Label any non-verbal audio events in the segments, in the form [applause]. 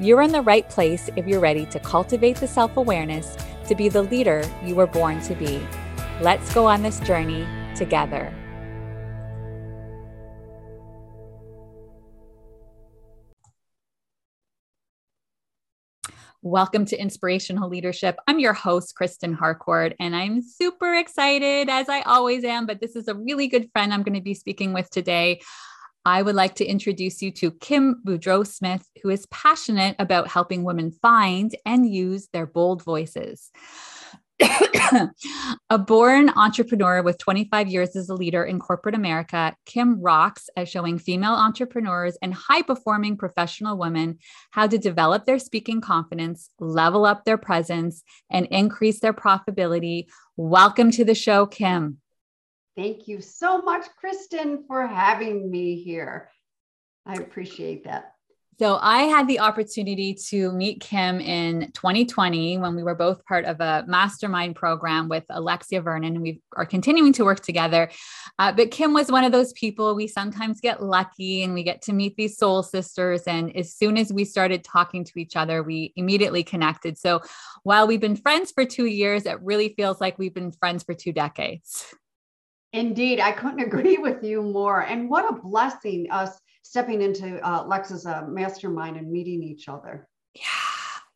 You're in the right place if you're ready to cultivate the self awareness to be the leader you were born to be. Let's go on this journey together. Welcome to Inspirational Leadership. I'm your host, Kristen Harcourt, and I'm super excited, as I always am. But this is a really good friend I'm going to be speaking with today. I would like to introduce you to Kim Boudreau Smith, who is passionate about helping women find and use their bold voices. [coughs] a born entrepreneur with 25 years as a leader in corporate America, Kim rocks at showing female entrepreneurs and high performing professional women how to develop their speaking confidence, level up their presence, and increase their profitability. Welcome to the show, Kim. Thank you so much, Kristen, for having me here. I appreciate that. So I had the opportunity to meet Kim in 2020 when we were both part of a mastermind program with Alexia Vernon, and we are continuing to work together. Uh, but Kim was one of those people we sometimes get lucky and we get to meet these soul sisters. And as soon as we started talking to each other, we immediately connected. So while we've been friends for two years, it really feels like we've been friends for two decades. Indeed, I couldn't [laughs] agree with you more. And what a blessing us stepping into uh, Lex's uh, mastermind and meeting each other. Yeah.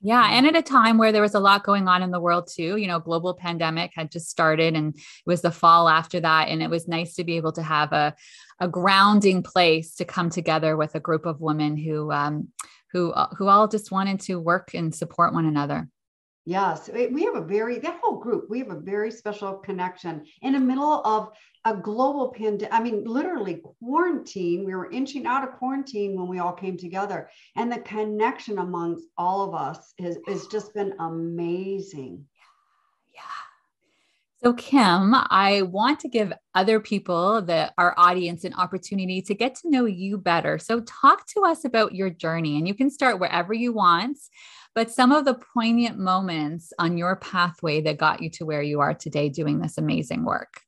Yeah. And at a time where there was a lot going on in the world too, you know, global pandemic had just started and it was the fall after that. And it was nice to be able to have a, a grounding place to come together with a group of women who, um, who, uh, who all just wanted to work and support one another. Yes, we have a very, that whole group, we have a very special connection in the middle of a global pandemic. I mean, literally quarantine. We were inching out of quarantine when we all came together. And the connection amongst all of us has, has just been amazing. Yeah. So, Kim, I want to give other people, the our audience, an opportunity to get to know you better. So, talk to us about your journey, and you can start wherever you want but some of the poignant moments on your pathway that got you to where you are today doing this amazing work.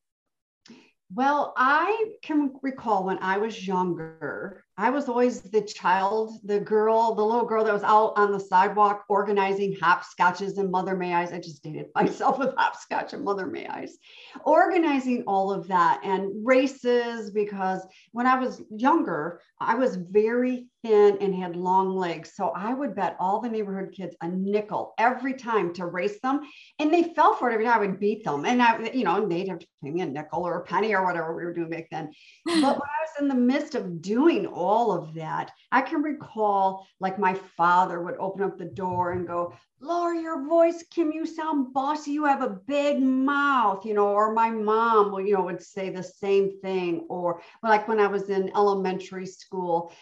Well, I can recall when I was younger, I was always the child, the girl, the little girl that was out on the sidewalk organizing hopscotches and Mother May I's. I just dated [laughs] myself with hopscotch and Mother May I's, organizing all of that and races because when I was younger, I was very thin and had long legs. So I would bet all the neighborhood kids a nickel every time to race them. And they fell for it every time I would beat them. And I, you know, they'd have to pay me a nickel or a penny or whatever we were doing back then. But when I was in the midst of doing all of that. I can recall like my father would open up the door and go, lower your voice, Kim, you sound bossy. You have a big mouth, you know, or my mom you know, would say the same thing. Or like when I was in elementary school,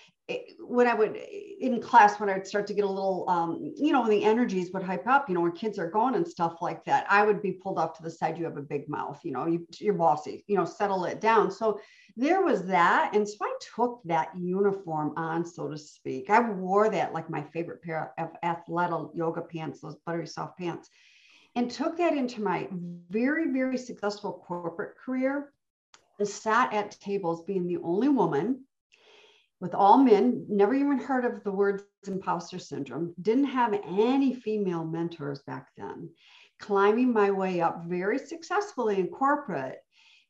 when I would in class, when I'd start to get a little, um, you know, the energies would hype up, you know, when kids are going and stuff like that, I would be pulled off to the side. You have a big mouth, you know, you, you're bossy, you know, settle it down. So there was that. And so I took that uniform on, so to speak. I wore that like my favorite pair of athletic yoga pants, those buttery soft pants, and took that into my very, very successful corporate career. Sat at tables being the only woman with all men, never even heard of the word imposter syndrome, didn't have any female mentors back then, climbing my way up very successfully in corporate.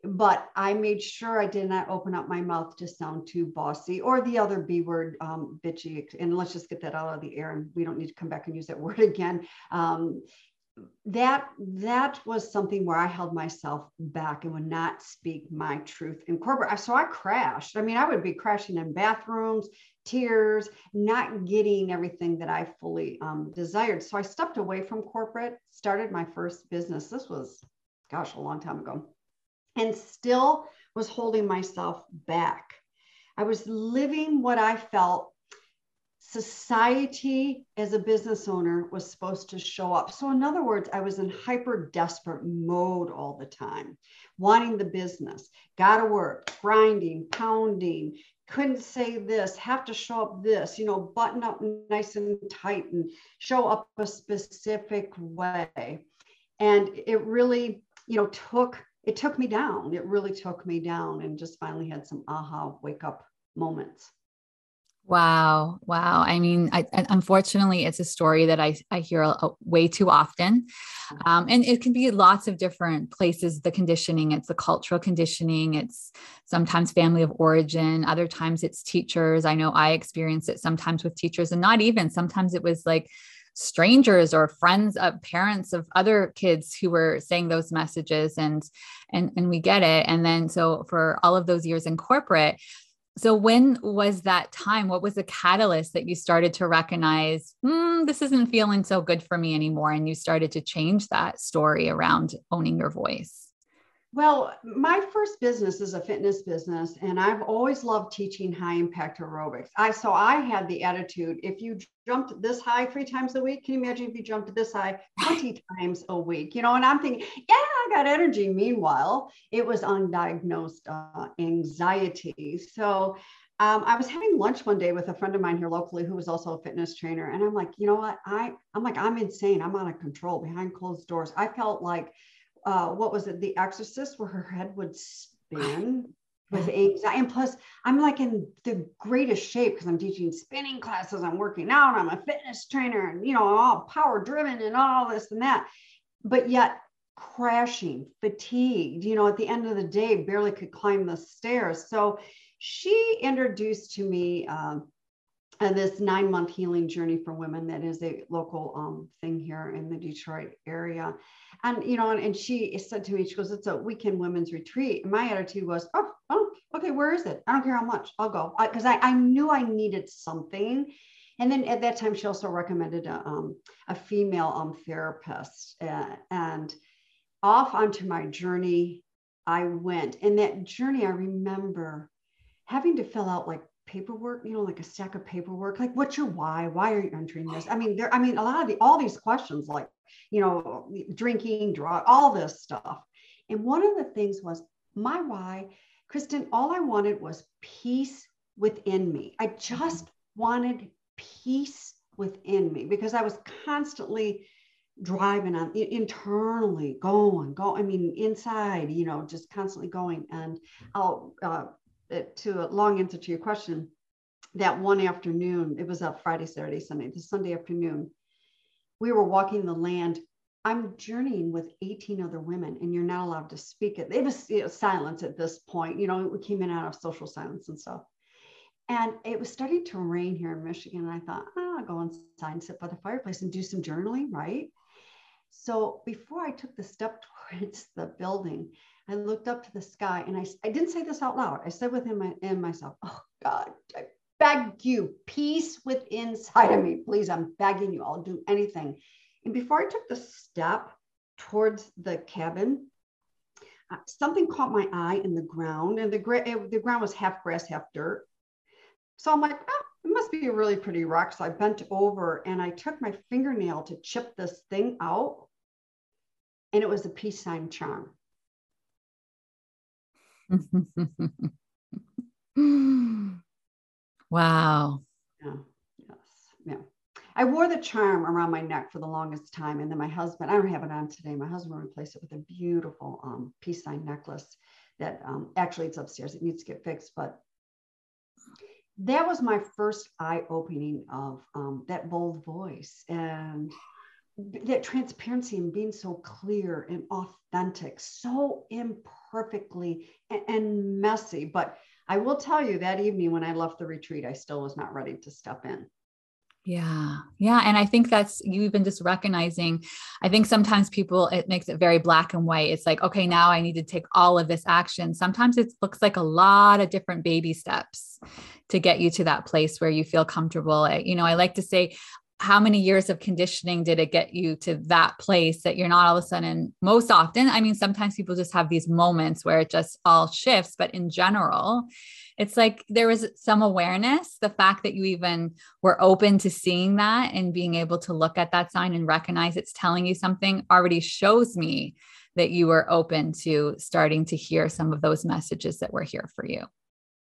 But I made sure I did not open up my mouth to sound too bossy or the other B word, um, bitchy. And let's just get that out of the air and we don't need to come back and use that [laughs] word again. Um, that that was something where I held myself back and would not speak my truth in corporate. So I crashed. I mean, I would be crashing in bathrooms, tears, not getting everything that I fully um, desired. So I stepped away from corporate, started my first business. This was, gosh, a long time ago, and still was holding myself back. I was living what I felt society as a business owner was supposed to show up. So, in other words, I was in hyper desperate mode all the time, wanting the business, got to work, grinding, pounding, couldn't say this, have to show up this, you know, button up nice and tight and show up a specific way. And it really, you know, took it took me down. It really took me down and just finally had some aha wake up moments. Wow. Wow. I mean, I, unfortunately, it's a story that I, I hear a, way too often. Mm-hmm. Um, and it can be lots of different places the conditioning, it's the cultural conditioning, it's sometimes family of origin, other times it's teachers. I know I experienced it sometimes with teachers, and not even sometimes it was like, strangers or friends of parents of other kids who were saying those messages and and and we get it and then so for all of those years in corporate so when was that time what was the catalyst that you started to recognize mm, this isn't feeling so good for me anymore and you started to change that story around owning your voice well, my first business is a fitness business, and I've always loved teaching high impact aerobics. I so I had the attitude: if you jumped this high three times a week, can you imagine if you jumped this high [laughs] 20 times a week? You know, and I'm thinking, yeah, I got energy. Meanwhile, it was undiagnosed uh, anxiety. So um, I was having lunch one day with a friend of mine here locally who was also a fitness trainer, and I'm like, you know what? I I'm like, I'm insane. I'm out of control behind closed doors. I felt like uh, what was it, The Exorcist, where her head would spin [sighs] with anxiety. And plus, I'm like in the greatest shape because I'm teaching spinning classes, I'm working out, I'm a fitness trainer, and you know, I'm all power driven and all this and that. But yet, crashing, fatigued, you know, at the end of the day, barely could climb the stairs. So she introduced to me um, uh, this nine month healing journey for women that is a local um, thing here in the Detroit area. And, you know, and, and, she said to me, she goes, it's a weekend women's retreat. And my attitude was, oh, oh okay, where is it? I don't care how much, I'll go. Because I, I, I, knew I needed something. And then at that time, she also recommended a, um, a female um, therapist. Uh, and off onto my journey, I went. And that journey, I remember having to fill out like paperwork, you know, like a stack of paperwork, like what's your why? Why are you entering this? I mean, there, I mean, a lot of the all these questions, like, you know, drinking, drug, all this stuff. And one of the things was my why, Kristen, all I wanted was peace within me. I mm-hmm. just wanted peace within me because I was constantly driving on internally going go i mean inside you know just constantly going and i'll uh, uh to a long answer to your question, that one afternoon, it was a Friday, Saturday, Sunday, the Sunday afternoon, we were walking the land. I'm journeying with 18 other women, and you're not allowed to speak it. It was you know, silence at this point. You know, we came in out of social silence and stuff. And it was starting to rain here in Michigan. And I thought, oh, I'll go inside and sit by the fireplace and do some journaling, right? So before I took the step [laughs] towards the building, I looked up to the sky and I, I didn't say this out loud. I said within my in myself, oh God, I beg you, peace within inside of me. Please, I'm begging you, I'll do anything. And before I took the step towards the cabin, uh, something caught my eye in the ground, and the, gra- it, the ground was half grass, half dirt. So I'm like, oh, it must be a really pretty rock. So I bent over and I took my fingernail to chip this thing out, and it was a peace sign charm. [laughs] wow. Yeah. Yes. Yeah. I wore the charm around my neck for the longest time. And then my husband, I don't have it on today. My husband replaced it with a beautiful um, peace sign necklace that um, actually it's upstairs. It needs to get fixed. But that was my first eye opening of um, that bold voice. And that transparency and being so clear and authentic, so imperfectly and, and messy. But I will tell you that evening when I left the retreat, I still was not ready to step in. Yeah. Yeah. And I think that's you even just recognizing. I think sometimes people, it makes it very black and white. It's like, okay, now I need to take all of this action. Sometimes it looks like a lot of different baby steps to get you to that place where you feel comfortable. You know, I like to say, how many years of conditioning did it get you to that place that you're not all of a sudden most often i mean sometimes people just have these moments where it just all shifts but in general it's like there was some awareness the fact that you even were open to seeing that and being able to look at that sign and recognize it's telling you something already shows me that you were open to starting to hear some of those messages that were here for you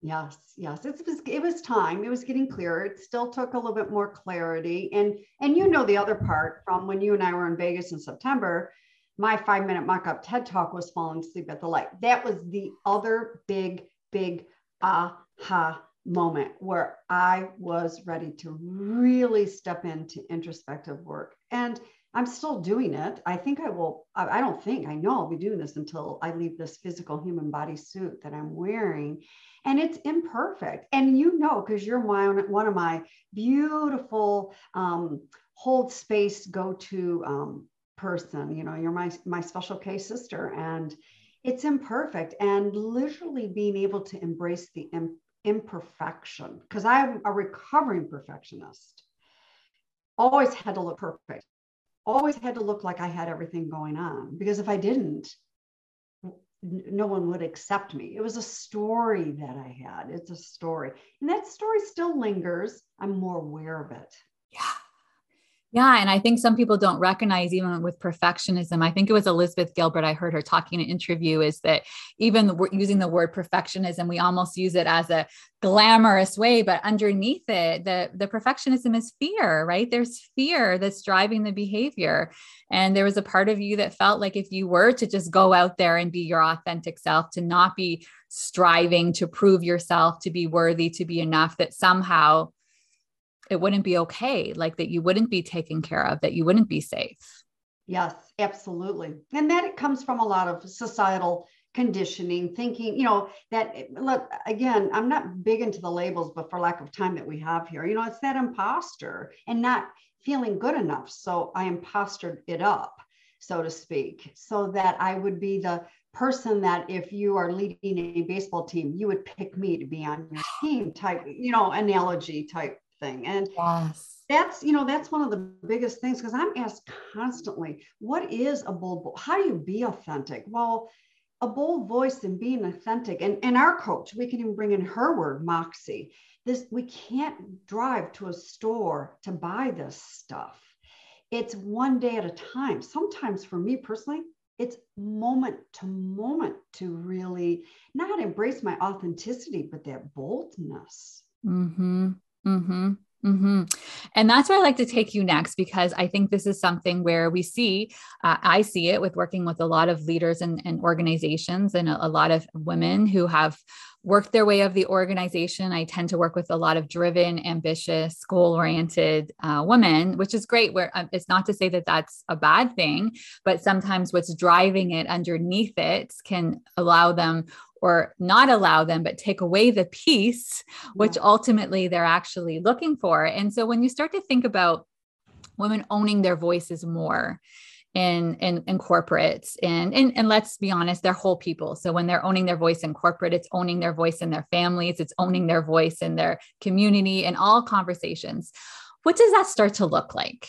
Yes, yes. It was it was time. It was getting clearer. It still took a little bit more clarity. And and you know the other part from when you and I were in Vegas in September, my five minute mock up TED talk was falling asleep at the light. That was the other big, big aha moment where I was ready to really step into introspective work. And I'm still doing it. I think I will, I don't think, I know I'll be doing this until I leave this physical human body suit that I'm wearing and it's imperfect. And you know, because you're my, one of my beautiful um, hold space go to um, person. You know, you're my my special case sister, and it's imperfect. And literally being able to embrace the imperfection, because I'm a recovering perfectionist. Always had to look perfect. Always had to look like I had everything going on. Because if I didn't, no one would accept me. It was a story that I had. It's a story. And that story still lingers. I'm more aware of it. Yeah. Yeah. And I think some people don't recognize, even with perfectionism. I think it was Elizabeth Gilbert, I heard her talking in an interview, is that even using the word perfectionism, we almost use it as a glamorous way, but underneath it, the, the perfectionism is fear, right? There's fear that's driving the behavior. And there was a part of you that felt like if you were to just go out there and be your authentic self, to not be striving to prove yourself, to be worthy, to be enough, that somehow it wouldn't be okay like that you wouldn't be taken care of that you wouldn't be safe. Yes absolutely. And that it comes from a lot of societal conditioning thinking you know that eh, look again i'm not big into the labels but for lack of time that we have here you know it's that imposter and not feeling good enough so i impostered it up so to speak so that i would be the person that if you are leading a baseball team you would pick me to be on your [sighs] team type you know analogy type thing. And yes. that's, you know, that's one of the biggest things because I'm asked constantly, what is a bold, how do you be authentic? Well, a bold voice and being authentic and, and our coach, we can even bring in her word, moxie. This we can't drive to a store to buy this stuff. It's one day at a time. Sometimes for me personally, it's moment to moment to really not embrace my authenticity, but that boldness. Mm-hmm. Mm-hmm. Mm-hmm. And that's where I like to take you next because I think this is something where we see, uh, I see it with working with a lot of leaders and, and organizations and a, a, lot of women who have worked their way of the organization. I tend to work with a lot of driven, ambitious, goal oriented uh, women, which is great. Where uh, it's not to say that that's a bad thing, but sometimes what's driving it underneath it can allow them or not allow them, but take away the peace, which ultimately they're actually looking for. And so when you start to think about women owning their voices more, in in, in corporates and, and and let's be honest they're whole people. So when they're owning their voice in corporate it's owning their voice in their families it's owning their voice in their community and all conversations. What does that start to look like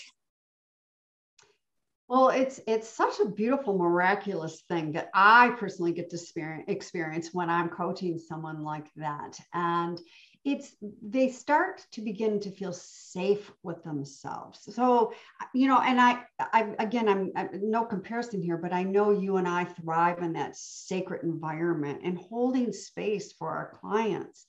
well, it's it's such a beautiful, miraculous thing that I personally get to experience, when I'm coaching someone like that. And it's they start to begin to feel safe with themselves. So, you know, and I, I again, I'm, I'm no comparison here, but I know you and I thrive in that sacred environment and holding space for our clients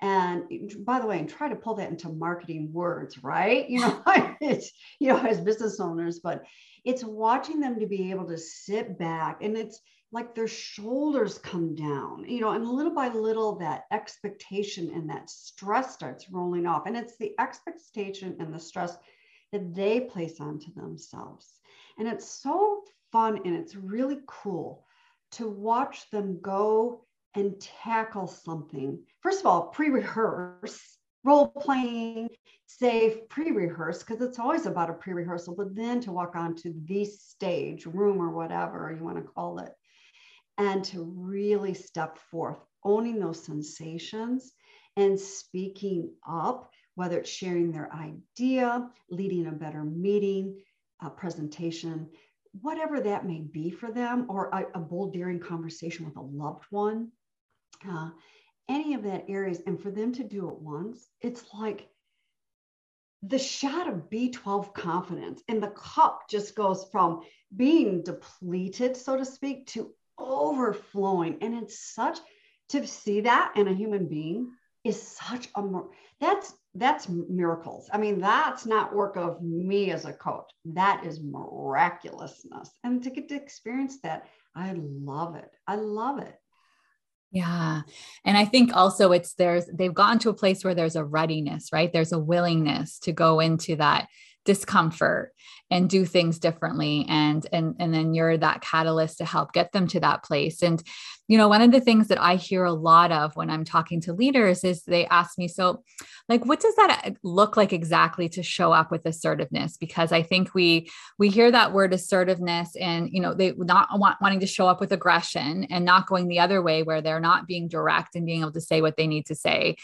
and by the way and try to pull that into marketing words right you know [laughs] it's you know as business owners but it's watching them to be able to sit back and it's like their shoulders come down, you know, and little by little that expectation and that stress starts rolling off. And it's the expectation and the stress that they place onto themselves. And it's so fun and it's really cool to watch them go and tackle something. First of all, pre rehearse role playing, safe, pre rehearse, because it's always about a pre rehearsal, but then to walk onto the stage, room, or whatever you want to call it, and to really step forth, owning those sensations and speaking up whether it's sharing their idea, leading a better meeting, a presentation, whatever that may be for them, or a, a bold, daring conversation with a loved one, uh, any of that areas, and for them to do it once, it's like the shot of B12 confidence and the cup just goes from being depleted, so to speak, to overflowing. And it's such to see that in a human being is such a that's that's miracles. I mean, that's not work of me as a coach. That is miraculousness. And to get to experience that, I love it. I love it. Yeah. And I think also it's there's they've gotten to a place where there's a readiness, right? There's a willingness to go into that discomfort and do things differently and and and then you're that catalyst to help get them to that place and you know one of the things that i hear a lot of when i'm talking to leaders is they ask me so like what does that uh, look like exactly to show up with assertiveness? Because i think we we hear that word assertiveness and you know they not want, wanting to show up with aggression and not going the other way where they're not being direct and being able to say what they need to say.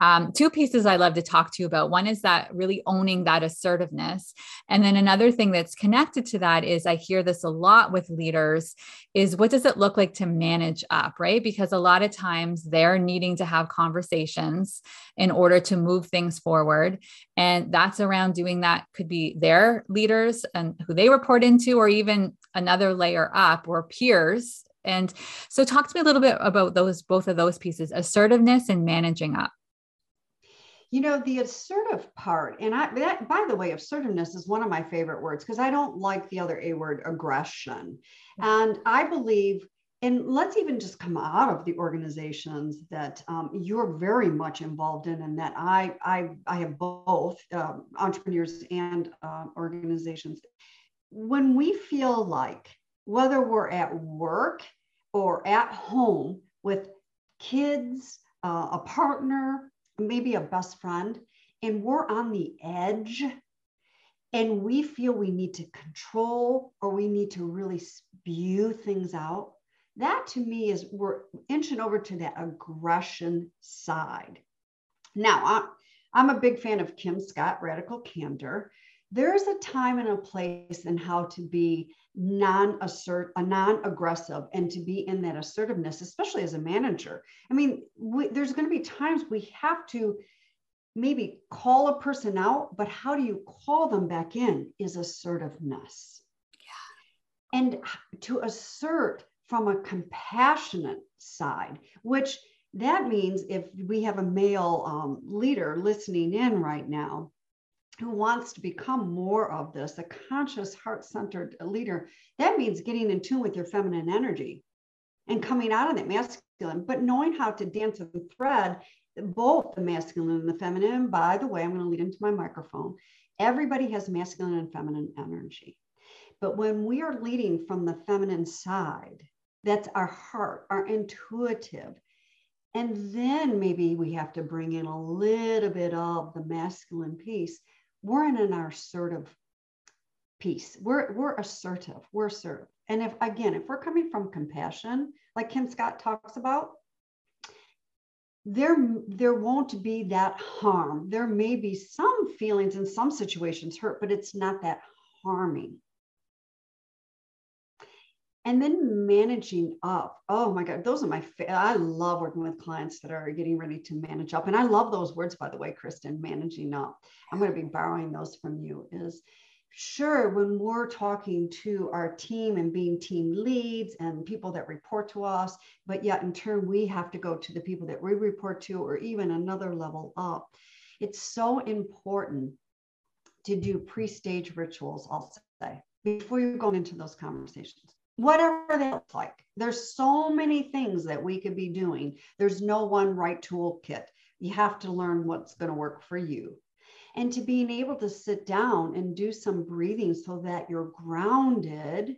Um, two pieces i love to talk to you about. One is that really owning that assertiveness. And then another thing that's connected to that is I hear this a lot with leaders is what does it look like to manage up, right? Because a lot of times they're needing to have conversations in order to move things forward. And that's around doing that could be their leaders and who they report into, or even another layer up or peers and so talk to me a little bit about those both of those pieces assertiveness and managing up you know the assertive part and i that by the way assertiveness is one of my favorite words because i don't like the other a word aggression mm. and i believe and let's even just come out of the organizations that um, you're very much involved in and that i i, I have both um, entrepreneurs and uh, organizations. When we feel like whether we're at work or at home with kids uh, a partner maybe a best friend, and we're on the edge and we feel we need to control or we need to really spew things out, that to me is we're inching over to that aggression side. Now, I'm a big fan of Kim Scott, Radical Candor. There's a time and a place and how to be non-assert, a non-aggressive, and to be in that assertiveness, especially as a manager. I mean, we, there's going to be times we have to maybe call a person out, but how do you call them back in is assertiveness. Yeah. And to assert from a compassionate side, which that means if we have a male um, leader listening in right now, who wants to become more of this, a conscious, heart centered leader, that means getting in tune with your feminine energy and coming out of that masculine, but knowing how to dance and thread both the masculine and the feminine. By the way, I'm going to lead into my microphone. Everybody has masculine and feminine energy. But when we are leading from the feminine side, that's our heart, our intuitive. And then maybe we have to bring in a little bit of the masculine piece we're in an assertive piece. We're, we're assertive, we're assertive. And if, again, if we're coming from compassion, like Kim Scott talks about, there, there won't be that harm. There may be some feelings in some situations hurt, but it's not that harming. And then managing up. Oh my God, those are my, fa- I love working with clients that are getting ready to manage up. And I love those words, by the way, Kristen, managing up. I'm going to be borrowing those from you. Is sure when we're talking to our team and being team leads and people that report to us, but yet in turn, we have to go to the people that we report to or even another level up. It's so important to do pre stage rituals, I'll say, before you go into those conversations whatever that looks like. There's so many things that we could be doing. There's no one right toolkit. You have to learn what's going to work for you. And to being able to sit down and do some breathing so that you're grounded,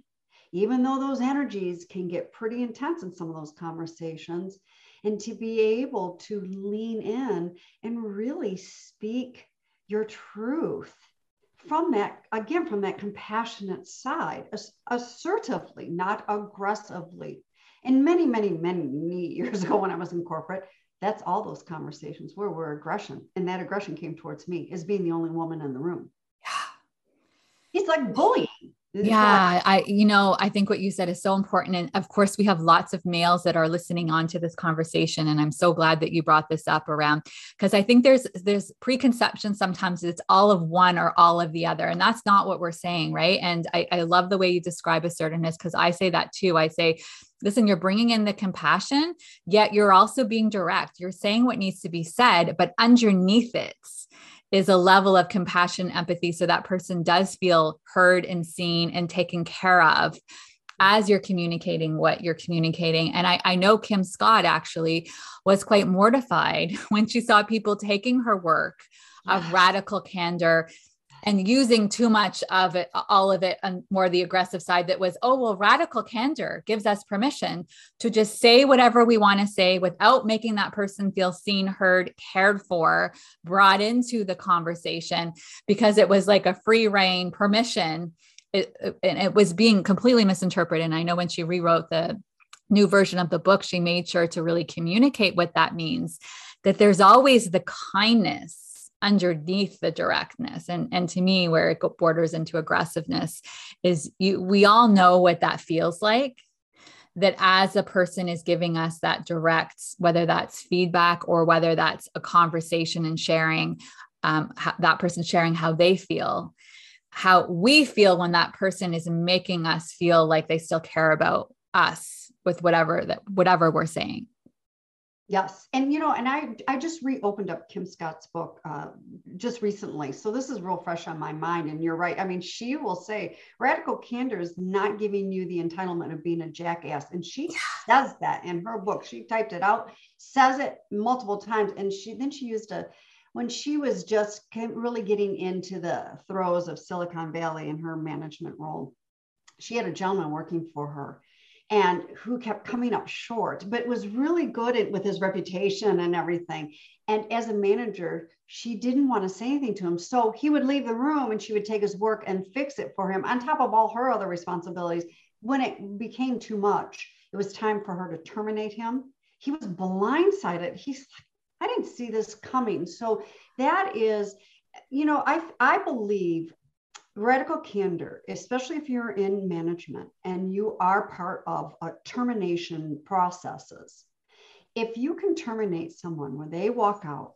even though those energies can get pretty intense in some of those conversations, and to be able to lean in and really speak your truth from that, again, from that compassionate side, assertively, not aggressively. And many, many, many [laughs] years ago when I was in corporate, that's all those conversations were were aggression. And that aggression came towards me as being the only woman in the room. Yeah. It's like bullying yeah i you know i think what you said is so important and of course we have lots of males that are listening on to this conversation and i'm so glad that you brought this up around because i think there's there's preconception sometimes it's all of one or all of the other and that's not what we're saying right? And i, I love the way you describe assertiveness because i say that too. I say listen you're bringing in the compassion yet you're also being direct. You're saying what needs to be said but underneath it is a level of compassion, empathy. So that person does feel heard and seen and taken care of as you're communicating what you're communicating. And I, I know Kim Scott actually was quite mortified [laughs] when she saw people taking her work of radical candor and using too much of it, all of it, and more the aggressive side that was, oh, well, radical candor gives us permission to just say whatever we want to say without making that person feel seen, heard, cared for, brought into the conversation because it was like a free rein permission. It, and it was being completely misinterpreted. And I know when she rewrote the new version of the book, she made sure to really communicate what that means that there's always the kindness underneath the directness. And and to me where it borders into aggressiveness is you we all know what that feels like that as a person is giving us that direct whether that's feedback or whether that's a conversation and sharing um, how, that person sharing how they feel how we feel when that person is making us feel like they still care about us with whatever that whatever we're saying Yes. And, you know, and I, I just reopened up Kim Scott's book uh, just recently. So this is real fresh on my mind. And you're right. I mean, she will say radical candor is not giving you the entitlement of being a jackass. And she yeah. says that in her book. She typed it out, says it multiple times. And she then she used a, when she was just really getting into the throes of Silicon Valley in her management role, she had a gentleman working for her and who kept coming up short, but was really good at, with his reputation and everything. And as a manager, she didn't want to say anything to him. So he would leave the room and she would take his work and fix it for him on top of all her other responsibilities. When it became too much, it was time for her to terminate him. He was blindsided. He's like, I didn't see this coming. So that is, you know, I I believe radical candor, especially if you're in management and you are part of a termination processes, if you can terminate someone when they walk out,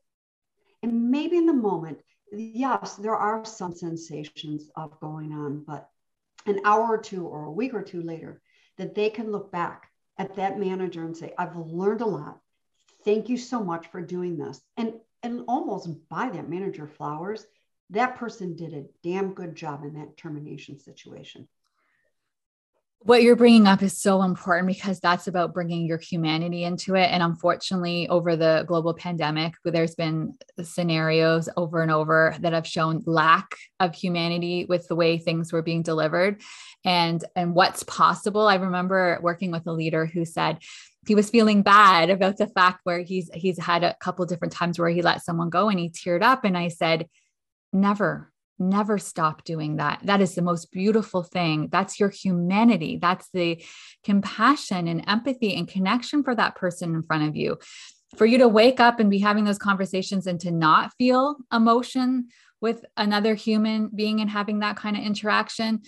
and maybe in the moment, yes, there are some sensations of going on, but an hour or two or a week or two later, that they can look back at that manager and say, I've learned a lot. Thank you so much for doing this. And and almost buy that manager flowers that person did a damn good job in that termination situation. What you're bringing up is so important because that's about bringing your humanity into it. And unfortunately, over the global pandemic, there's been scenarios over and over that have shown lack of humanity with the way things were being delivered and and what's possible. I remember working with a leader who said, he was feeling bad about the fact where he's he's had a couple different times where he let someone go and he teared up and I said never never stop doing that. That is the most beautiful thing. That's your humanity. That's the compassion and empathy and connection for that person in front of you. For you to wake up and be having those conversations and to not feel emotion with another human being and having that kind of interaction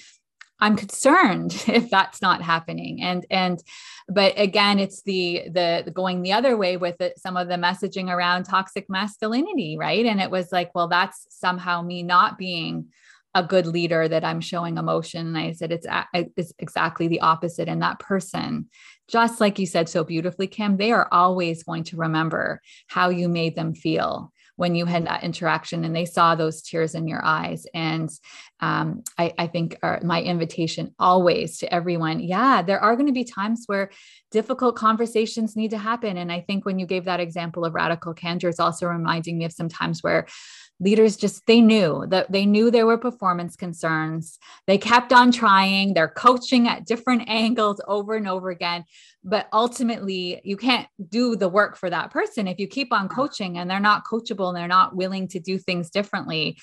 i'm concerned [laughs] if that's not happening. And and but again it's the the going the other way with it some of the messaging around toxic masculinity right? And it was like well that's somehow me not being a good leader that i'm showing emotion. And i said it's it's exactly the opposite and that person. Just like you said so beautifully kim they are always going to remember how you made them feel when you had that interaction and they saw those tears in your eyes. And um, I, I, think our, my invitation always to everyone, yeah, there are going to be times where difficult conversations need to happen. And I think when you gave that example of radical candor, it's also reminding me of some times where leaders just they knew that they knew there were performance concerns. They kept on trying. They're coaching at different [laughs] angles over and over again. But ultimately you can't do the work for that person if you keep on coaching and they're not coachable and they're not willing to do things differently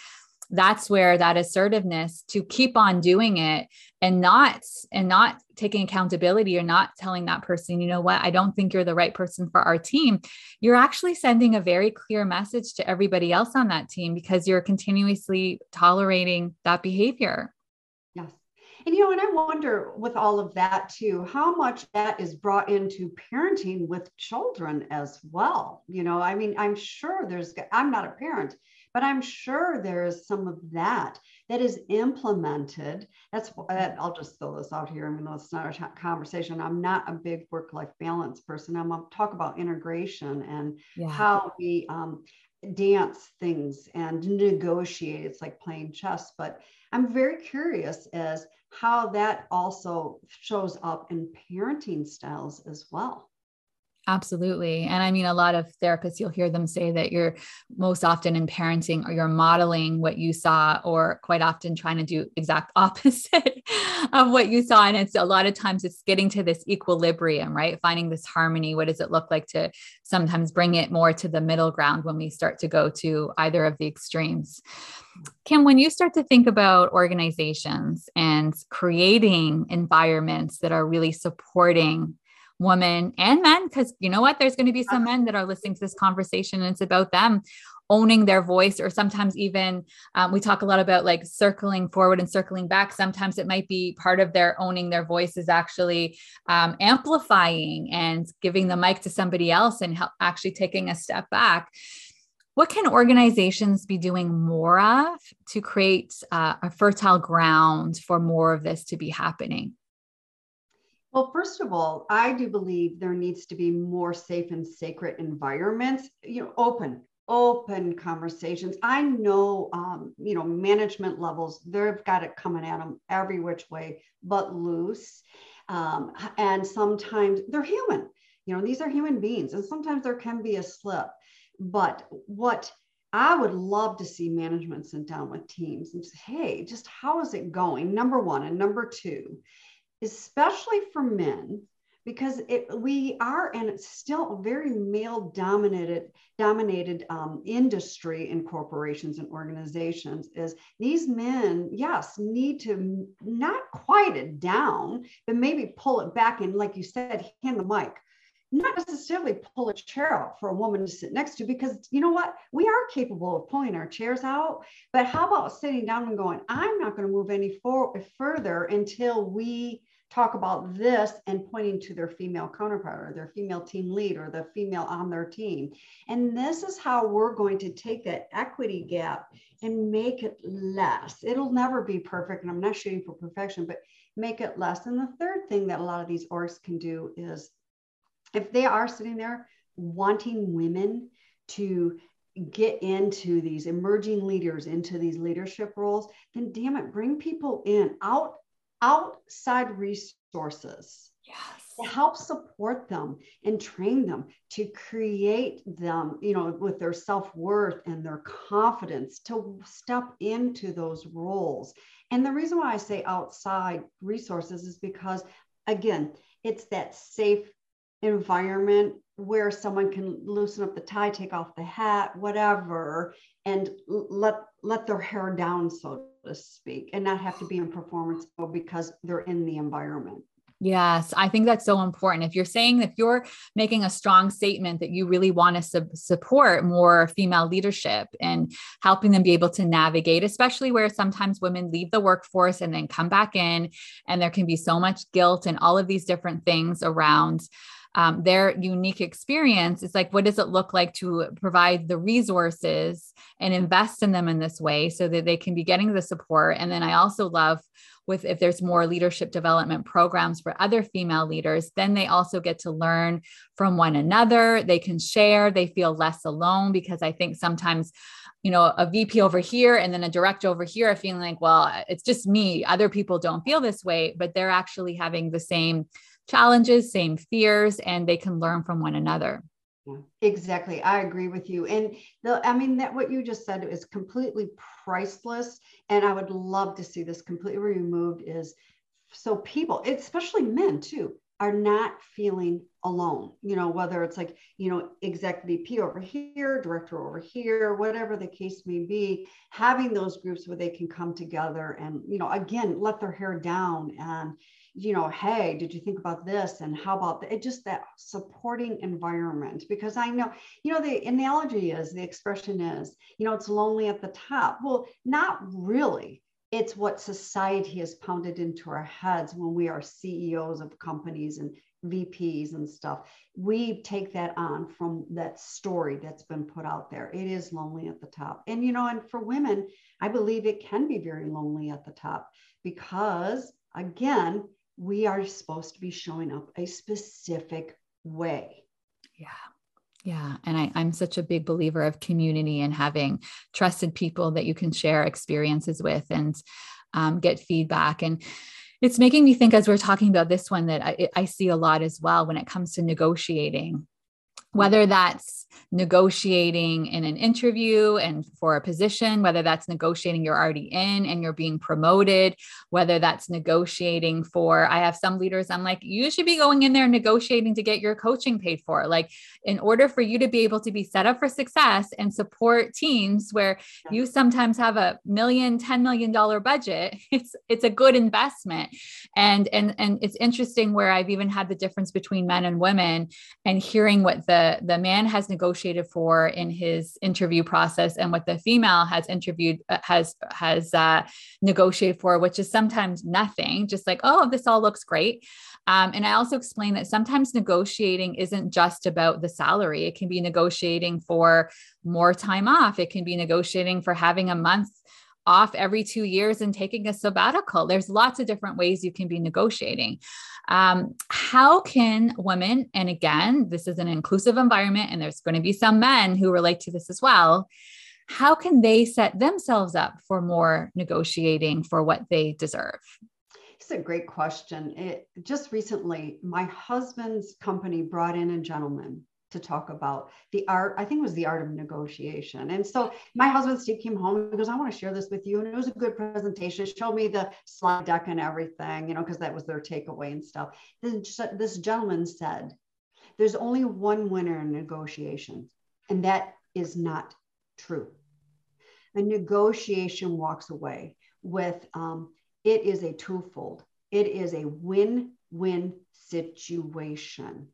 that's where that assertiveness to keep on doing it and not and not taking accountability or not telling that person you know what? I don't think you're the right person for our team. You're actually sending a very clear message to everybody else on that team because you're continuously tolerating that behavior. Yes. And you know and i wonder with all of that too how much that is brought into parenting with children as well. You know i mean i'm sure there's i'm not a parent but I'm sure there is some of that that is implemented. That's I'll just throw this out here, even though it's not a conversation. I'm not a big work-life balance person. I'm going to talk about integration and yeah. how we um, dance things and negotiate. It's like playing chess, but I'm very curious as how that also shows up in parenting styles as well. Absolutely. And I mean, a lot of therapists, you'll hear them say that you're most often in parenting or you're modeling what you saw, or quite often trying to do exact [laughs] opposite of what you saw. And it's a lot of times it's getting to this equilibrium, right? Finding this harmony. What does it look like to sometimes bring it more to the middle ground when we start to go to either of the extremes? Kim, when you start to think about organizations and creating environments that are really supporting women and men because you know what? There's going to be some men that are listening to this conversation and it's about them owning their voice or sometimes even um, we talk a lot about like circling forward and circling back. Sometimes it might be part of their owning their voice is actually um, amplifying and giving the mic to somebody else and help, actually taking a step back. What can organizations be doing more of to create uh, a fertile ground for more of this to be happening well, first of all, I do believe there needs to be more safe and sacred environments, you know, open, open conversations. I know, um, you know, management levels, they've got it coming at them every which way, but loose. Um, and sometimes they're human, you know, these are human beings, and sometimes there can be a slip. But what I would love to see management sit down with teams and say, hey, just how is it going? Number one. And number two, especially for men, because it, we are and it's still a very male dominated dominated um, industry in corporations and organizations is these men yes need to not quiet it down but maybe pull it back and like you said hand the mic. Not necessarily pull a chair out for a woman to sit next to because you know what? We are capable of pulling our chairs out but how about sitting down and going i'm not going to move any for- further until we talk about this and pointing to their female counterpart or their female team lead or the female on their team. And this is how we're going to take that equity gap and make it less. It'll never be perfect and i'm not shooting for perfection but make it less. And the third thing that a lot of these orgs can do is if they are sitting there wanting women to get into these emerging leaders into these leadership roles then damn it bring people in out outside resources yes. to help support them and train them to create them you know with their self-worth and their confidence to step into those roles and the reason why i say outside resources is because again it's that safe environment where someone can loosen up the tie, take off the hat, whatever, and let let their hair down, so to speak, and not have to be in performance mode because they're in the environment. Yes, I think that's so important. If you're saying if you're making a strong statement that you really want to su- support more female leadership and helping them be able to navigate, especially where sometimes women leave the workforce and then come back in, and there can be so much guilt and all of these different things around um, their unique experience it's like what does it look like to provide the resources and invest in them in this way so that they can be getting the support? And then i also love with if there's more leadership development programs for other female leaders then they also get to learn from one another. They can share. They feel less alone because i think sometimes you know a vp over here and then a director over here are feeling like well it's just me. Other people don't feel this way but they're actually having the same challenges, same fears, and they can learn from one another. Exactly. I agree with you. And the, I mean, that what you just said is completely priceless. And I would love to see this completely removed is so people, especially men too, are not feeling alone you know whether it's like you know exec vp over here director over here whatever the case may be having those groups where they can come together and you know again let their hair down and you know hey did you think about this and how about it just that supporting environment because i know you know the analogy is the expression is you know it's lonely at the top well not really it's what society has pounded into our heads when we are CEOs of companies and VPs and stuff. We take that on from that story that's been put out there. It is lonely at the top. And, you know, and for women, I believe it can be very lonely at the top because, again, we are supposed to be showing up a specific way. Yeah. Yeah. And I, I'm such a big believer of community and having trusted people that you can share experiences with and um, get feedback. And it's making me think as we're talking about this one that I, I see a lot as well when it comes to negotiating whether that's negotiating in an interview and for a position, whether that's negotiating you're already in and you're being promoted, whether that's negotiating for, I have some leaders, I'm like, you should be going in there negotiating to get your coaching paid for. Like, in order for you to be able to be set up for success and support teams where you sometimes have a million, $10 million budget, [laughs] it's, it's a good investment. And, and, and it's interesting where I've even had the difference between men and women and hearing what the the man has negotiated for in his interview process and what the female has interviewed uh, has has uh, negotiated for which is sometimes nothing just like oh this all looks great um, and I also explain that sometimes negotiating isn't just about the salary. It can be negotiating for more time off. It can be negotiating for having a month off every two years and taking a sabbatical. There's lots of different ways you can be negotiating. Um, how can women, and again, this is an inclusive environment, and there's going to be some men who relate to this as well. How can they set themselves up for more negotiating for what they deserve? It's a great question. It, just recently, my husband's company brought in a gentleman to talk about the art i think it was the art of negotiation. And so my husband steve came home and goes i want to share this with you. And it was a good presentation. Showed me the slide deck and everything you know because that was their takeaway and stuff. This, this gentleman said there's only one winner in negotiations and that is not true. A negotiation walks away with um, it is a twofold. It is a win-win situation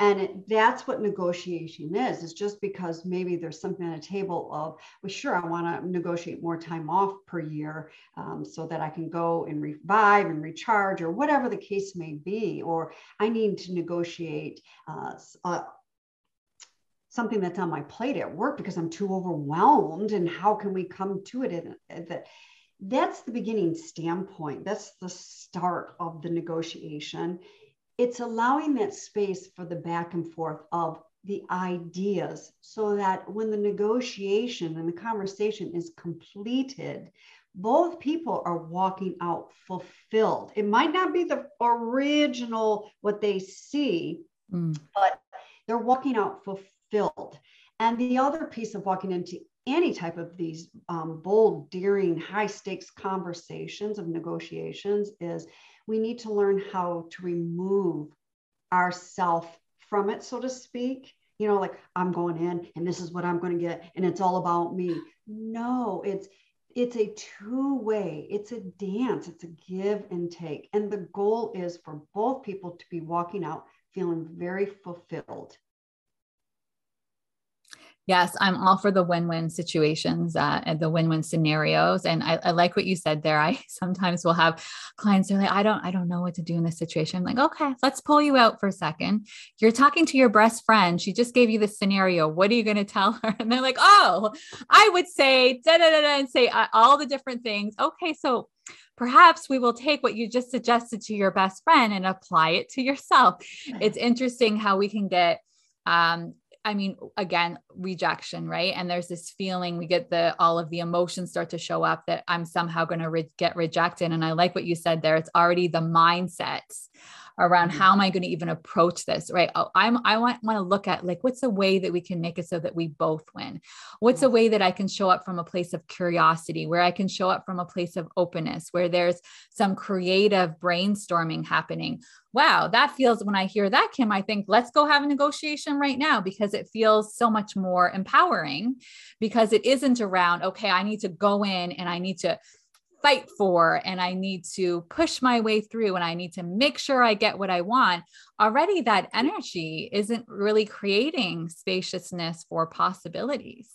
and it, that's what negotiation is is just because maybe there's something on a table of well sure i want to negotiate more time off per year um, so that i can go and revive and recharge or whatever the case may be or i need to negotiate uh, uh, something that's on my plate at work because i'm too overwhelmed and how can we come to it? That that's the beginning standpoint. That's the start of the negotiation it's allowing that space for the back and forth of the ideas so that when the negotiation and the conversation is completed, both people are walking out fulfilled. It might not be the original what they see, mm. but they're walking out fulfilled. And the other piece of walking into any type of these um, bold, daring, high stakes conversations of negotiations is we need to learn how to remove ourself from it, so to speak. You know, like I'm going in and this is what I'm going to get, and it's all about me. No, it's it's a two-way, it's a dance, it's a give and take. And the goal is for both people to be walking out feeling very fulfilled Yes, I'm all for the win-win situations uh, and the win-win scenarios. And I, I, like what you said there. I [laughs] sometimes will have clients are like, I don't, I don't know what to do in this situation. I'm like, okay, let's pull you out for a second. You're talking to your best friend. She just gave you the scenario. What are you going to tell her? [laughs] And they're like, oh, I would say da da da da, and say uh, all the different things. Okay, so perhaps we will take what you just suggested to your best friend and apply it to yourself. It's interesting how we can get um, I mean, again, rejection, right? And there's this feeling we get the all of the emotions start to show up that I'm somehow going to re- get rejected. And I like what you said there. It's already the mindsets around mm-hmm. how am I going to even approach this, right? Oh, I'm I want want to look at like what's a way that we can make it so that we both win. What's a way that I can show up from a place of curiosity, where I can show up from a place of openness, where there's some creative brainstorming happening. Wow, that feels when I hear that, Kim, I think let's go have a negotiation right now because it feels so much more empowering because it isn't around, okay, I need to go in and I need to fight for and I need to push my way through and I need to make sure I get what I want, already that energy isn't really creating spaciousness for possibilities.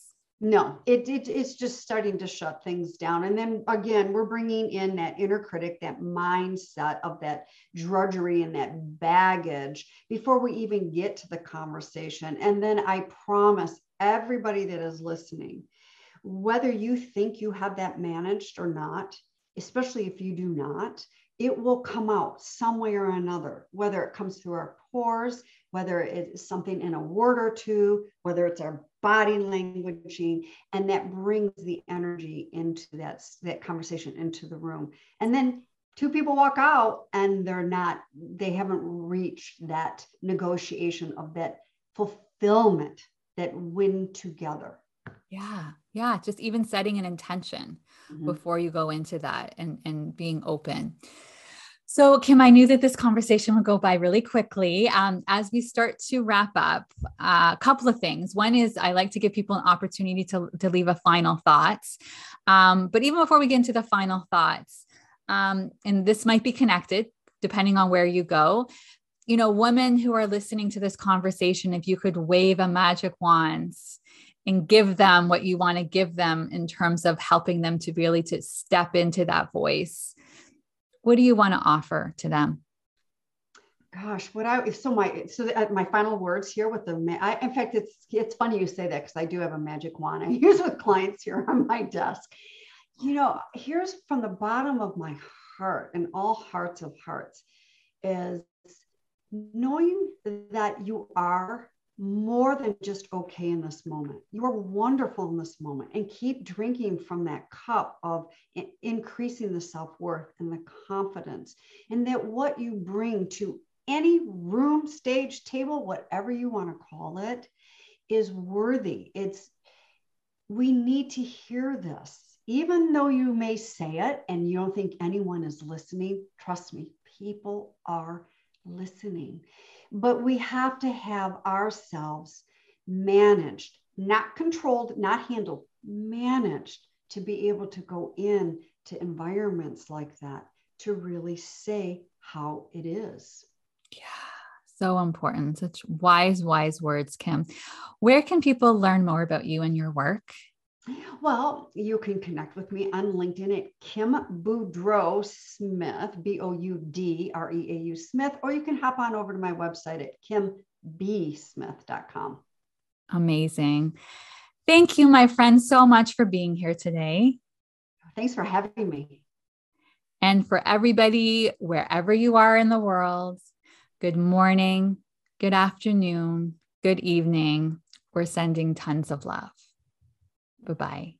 No, it, it, it's just starting to shut things down. And then again, we're bringing in that inner critic, that mindset of that drudgery and that baggage before we even get to the conversation. And then I promise everybody that is listening, whether you think you have that managed or not, especially if you do not, it will come out some way or another, whether it comes through our pores, whether it's something in a word or two, whether it's our body languaging, and that brings the energy into that, that conversation into the room. And then two people walk out and they're not, they haven't reached that negotiation of that fulfillment, that win together. Yeah. Yeah. Just even setting an intention mm-hmm. before you go into that and, and being open. So, Kim, I knew that this conversation would go by really quickly. Um, as we start to wrap up, uh, a couple of things. One is I like to give people an opportunity to, to leave a final thoughts. Um, but even before we get into the final thoughts, um, and this might be connected depending on where you go, you know, women who are listening to this conversation, if you could wave a magic wand and give them what you want to give them in terms of helping them to really to step into that voice. What do you want to offer to them? Gosh what i so my so uh, my final words here with the I, in fact it's it's funny you say that because i do have a magic wand. I [laughs] use with clients here on my desk. You know here's from the bottom of my heart and all hearts of hearts is knowing that you are more than just okay in this moment. You are wonderful in this moment and keep drinking from that cup of increasing the self worth and the confidence. And that what you bring to any room, stage, table, whatever you want to call it, is worthy. It's, we need to hear this. Even though you may say it and you don't think anyone is listening, trust me, people are listening but we have to have ourselves managed, not controlled, not handled, managed to be able to go in to environments like that to really say how it is. Yeah, so important. Such wise, wise words, Kim. Where can people learn more about you and your work? Well, you can connect with me on LinkedIn at Kim Boudreau Smith, B O U D R E A U Smith, or you can hop on over to my website at kimbsmith.com. Amazing. Thank you, my friend, so much for being here today. Thanks for having me. And for everybody, wherever you are in the world, good morning, good afternoon, good evening. We're sending tons of love. Bye bye.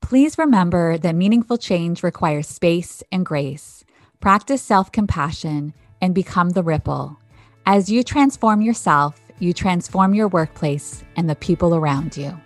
Please remember that meaningful change requires space and grace. Practice self compassion and become the ripple. As you transform yourself, you transform your workplace and the people around you.